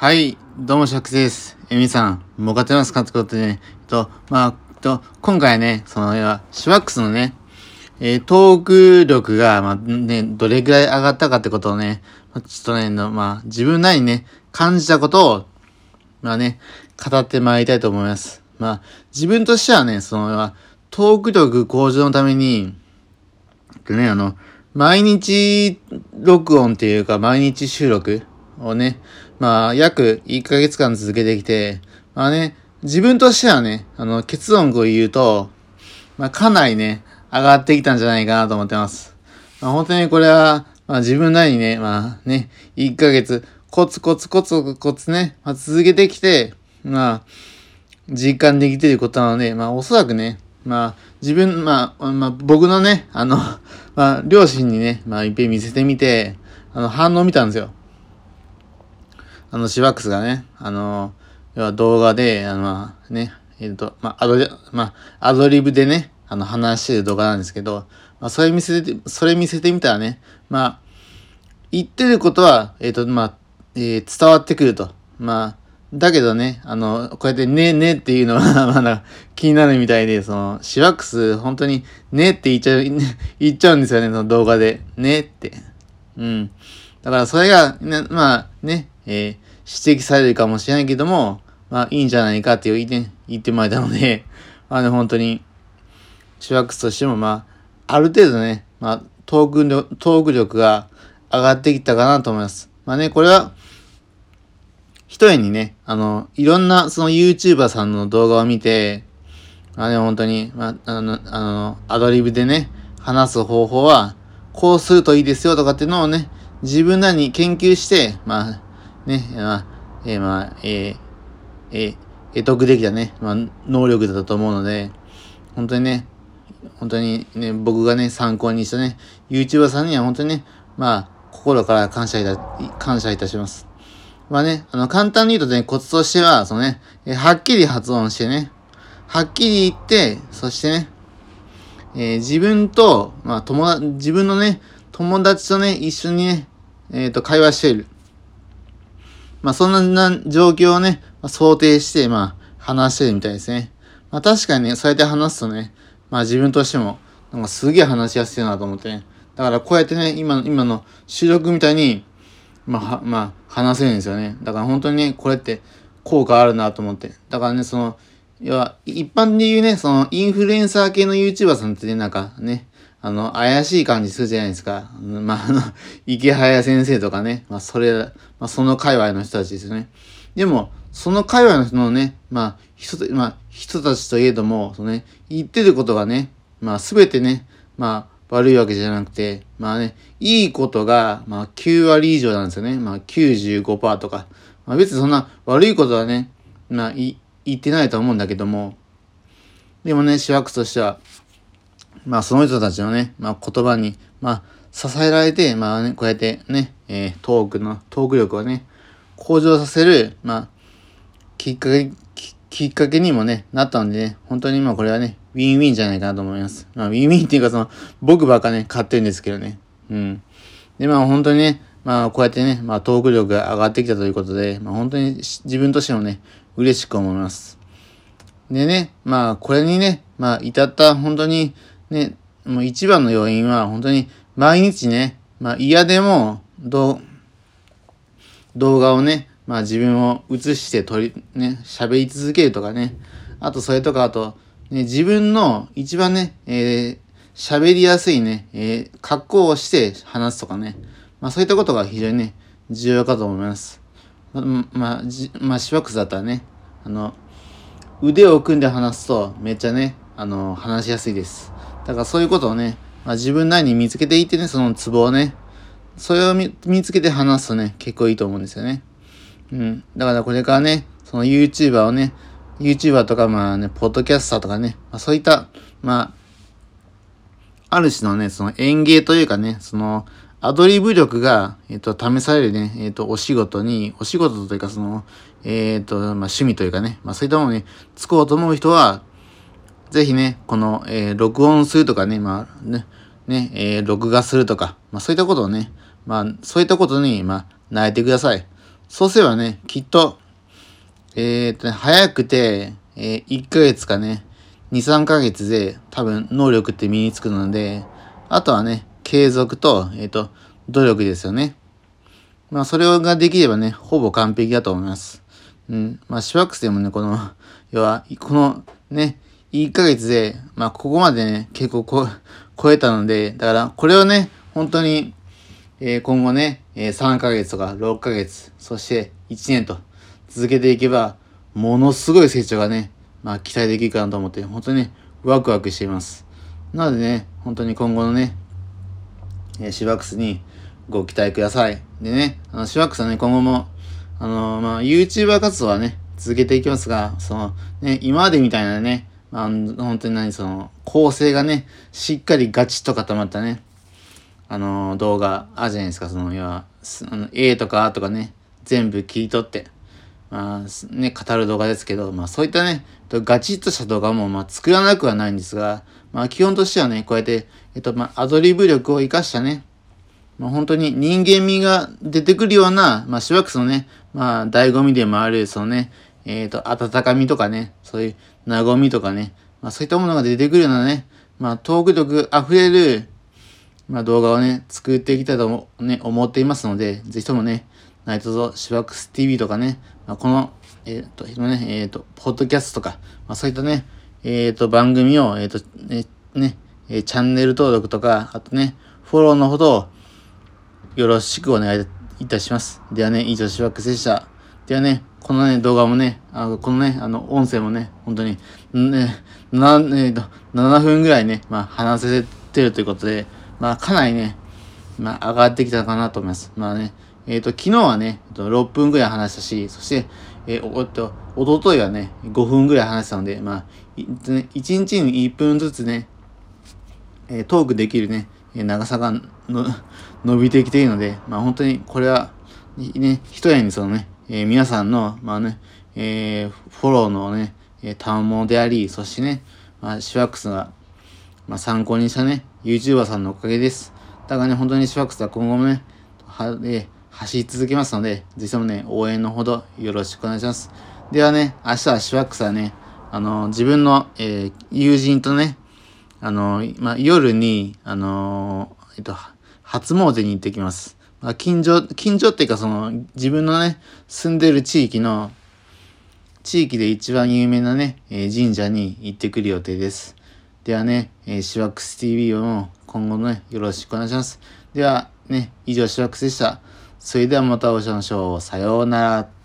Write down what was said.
はい、どうも、シャックスです。えみさん、もかってますか？ってことでね、えっと、まあ、と、今回ね、その、シュワックスのね、えー、トーク力が、まあ、ね、どれくらい上がったかってことをね、ちょっとね、まあ、自分なりにね、感じたことを、まあね、語ってまいりたいと思います。まあ、自分としてはね、その、トーク力向上のために、ね、あの、毎日録音っていうか、毎日収録をね、まあ、約1ヶ月間続けてきて、まあね、自分としてはね、あの、結論を言うと、まあ、かなりね、上がってきたんじゃないかなと思ってます。まあ、本当にこれは、まあ、自分なりにね、まあね、1ヶ月、コツコツコツコツね、まあ、続けてきて、まあ、実感できていることなので、まあ、おそらくね、まあ、自分、まあ、まあ、僕のね、あの、まあ、両親にね、まあ、いっぺん見せてみて、あの、反応見たんですよ。あの、シワックスがね、あの、要は動画で、あの、まあ、ね、えっ、ー、と、まあ、アドリ、まあ、アドリブでね、あの、話してる動画なんですけど、まあ、それ見せて、それ見せてみたらね、まあ、言ってることは、えっ、ー、と、まあ、えー、伝わってくると。まあ、だけどね、あの、こうやってね、ねっていうのは まだ気になるみたいで、その、シワックス、本当に、ねって言っちゃう、言っちゃうんですよね、その動画で。ねって。うん。だからそれが、ね、まあね、えー、指摘されるかもしれないけども、まあいいんじゃないかっていう意見、言ってもらえたので、あね、本当に、シワックスとしてもまあ、ある程度ね、まあ、トーク力、トーク力が上がってきたかなと思います。まあね、これは、一重にね、あの、いろんなその YouTuber さんの動画を見て、まあね、本当に、まあ、あの、あの、アドリブでね、話す方法は、こうするといいですよとかっていうのをね、自分なりに研究して、まあ、ね、まあ、えー、まあ、えー、えー、得得できたね、まあ、能力だったと思うので、本当にね、本当にね、僕がね、参考にしたね、YouTuber さんには本当にね、まあ、心から感謝いた、感謝いたします。まあね、あの、簡単に言うとね、コツとしては、そのね、えはっきり発音してね、はっきり言って、そしてね、えー、自分と、まあ、友達、自分のね、友達とね、一緒にね、えっ、ー、と、会話している。まあ、そんな状況をね、まあ、想定して、まあ、話してるみたいですね。まあ、確かにね、そうやって話すとね、まあ、自分としても、なんかすげえ話しやすいなと思ってね。だから、こうやってね、今の、今の収録みたいに、まあ、まあ、話せるんですよね。だから本当にね、これって効果あるなと思って。だからね、その、要は、一般で言うね、その、インフルエンサー系の YouTuber さんってね、なんかね、あの、怪しい感じするじゃないですか。まあ、あの、池早先生とかね、まあ、それ、まあ、その界隈の人たちですよね。でも、その界隈の人のね、まあ、人、まあ、人たちといえども、そのね、言ってることがね、まあ、すべてね、まあ、悪いわけじゃなくて、まあね、いいことが、まあ、9割以上なんですよね。まあ、95%とか。まあ、別にそんな悪いことはね、まあ、言ってないと思うんだけども、でもね、シワックスとしては、まあその人たちのね、まあ言葉に、まあ支えられて、まあね、こうやってね、えー、トークの、トーク力をね、向上させる、まあ、きっかけ、きっかけにもね、なったのでね、本当にまあこれはね、ウィンウィンじゃないかなと思います。まあウィンウィンっていうかその、僕ばっかね、買ってるんですけどね。うん。でまあ本当にね、まあこうやってね、まあトーク力が上がってきたということで、まあ本当に自分としてもね、嬉しく思います。でね、まあこれにね、まあ至った本当に、ね、もう一番の要因は本当に毎日ね、まあ嫌でも動画をね、まあ自分を映して撮り、ね、喋り続けるとかね、あとそれとかあと、ね、自分の一番ね、えー、喋りやすいね、えー、格好をして話すとかね、まあそういったことが非常にね、重要かと思います。ま、まあ、じ、まあ、シワックスだったらね、あの、腕を組んで話すとめっちゃね、あの、話しやすいです。だからそういうことをね、まあ、自分なりに見つけていってね、そのツボをね、それを見つけて話すとね、結構いいと思うんですよね。うん。だからこれからね、その YouTuber をね、YouTuber とかまあね、ポッドキャスターとかね、まあ、そういった、まあ、ある種のね、その演芸というかね、その、アドリブ力が、えっ、ー、と、試されるね、えっ、ー、と、お仕事に、お仕事というか、その、えっ、ー、と、まあ、趣味というかね、まあ、そういったものにつこうと思う人は、ぜひね、この、えー、録音するとかね、まあね、ね、えー、録画するとか、まあそういったことをね、まあそういったことに、まあ、慣れてください。そうすればね、きっと、えー、っとね、早くて、えー、1ヶ月かね、2、3ヶ月で多分能力って身につくので、あとはね、継続と、えっ、と、努力ですよね。まあ、それができればね、ほぼ完璧だと思います。うん。まあ、シワックスでもね、この、要は、このね、1ヶ月で、まあ、ここまでね、結構こ超えたので、だから、これをね、本当に、えー、今後ね、えー、3ヶ月とか6ヶ月、そして1年と続けていけば、ものすごい成長がね、まあ、期待できるかなと思って、本当にね、ワクワクしています。なのでね、本当に今後のね、えー、シワックスにご期待ください。でね、あの、シワックスはね、今後も、あのー、まあ、YouTuber 活動はね、続けていきますが、その、ね、今までみたいなね、まあ、本当に何、その、構成がね、しっかりガチッと固まったね、あの、動画あるじゃないですか、その、要は、あの A とか A とかね、全部切り取って、まあ、ね、語る動画ですけど、まあ、そういったね、ガチッとした動画も、まあ、作らなくはないんですが、まあ、基本としてはね、こうやって、えっと、まあ、アドリブ力を活かしたね、まあ、本当に人間味が出てくるような、まあ、シワックスのね、まあ、醍醐味でもある、そのね、えっ、ー、と、温かみとかね、そういう和みとかね、まあ、そういったものが出てくるようなね、まあ、トーク力溢れる、まあ、動画をね、作っていきたいとね、思っていますので、ぜひともね、ナイトゾシワックス TV とかね、まあ、この、えっ、ー、と、ね、えっ、ー、と、ポッドキャストとか、まあ、そういったね、えっ、と、番組を、えっ、と、ね、ね、チャンネル登録とか、あとね、フォローのほど、よろしくお願いいたします。ではね、以上、シワックスでした。ではね、このね、動画もね、あのこのね、あの、音声もね、本当に、ね、な、えっ、と、7分ぐらいね、まあ、話せてるということで、まあ、かなりね、まあ、上がってきたかなと思います。まあね、えっ、ー、と、昨日はね、6分ぐらい話したし、そして、えー、おっと、おとといはね、5分ぐらい話したので、まあ、1日に1分ずつね、えー、トークできるね、長さがの伸びてきているので、まあ本当にこれは、ね、一重にそのね、えー、皆さんの、まあね、えー、フォローのね、えー、単語であり、そしてね、まあ、シワックスが、まあ、参考にしたね、YouTuber さんのおかげです。だからね、本当にシュワックスは今後もね、は、えー、走り続けますので、ぜひともね、応援のほどよろしくお願いします。ではね、明日はシュワックスはね、あの、自分の、えー、友人とね、あの、まあ、夜に、あの、えっと、初詣に行ってきます。まあ、近所、近所っていうかその自分のね、住んでる地域の、地域で一番有名なね、えー、神社に行ってくる予定です。ではね、えー、シワックス TV を今後もね、よろしくお願いします。ではね、以上シワックスでした。それではまたお会いしましょう。さようなら。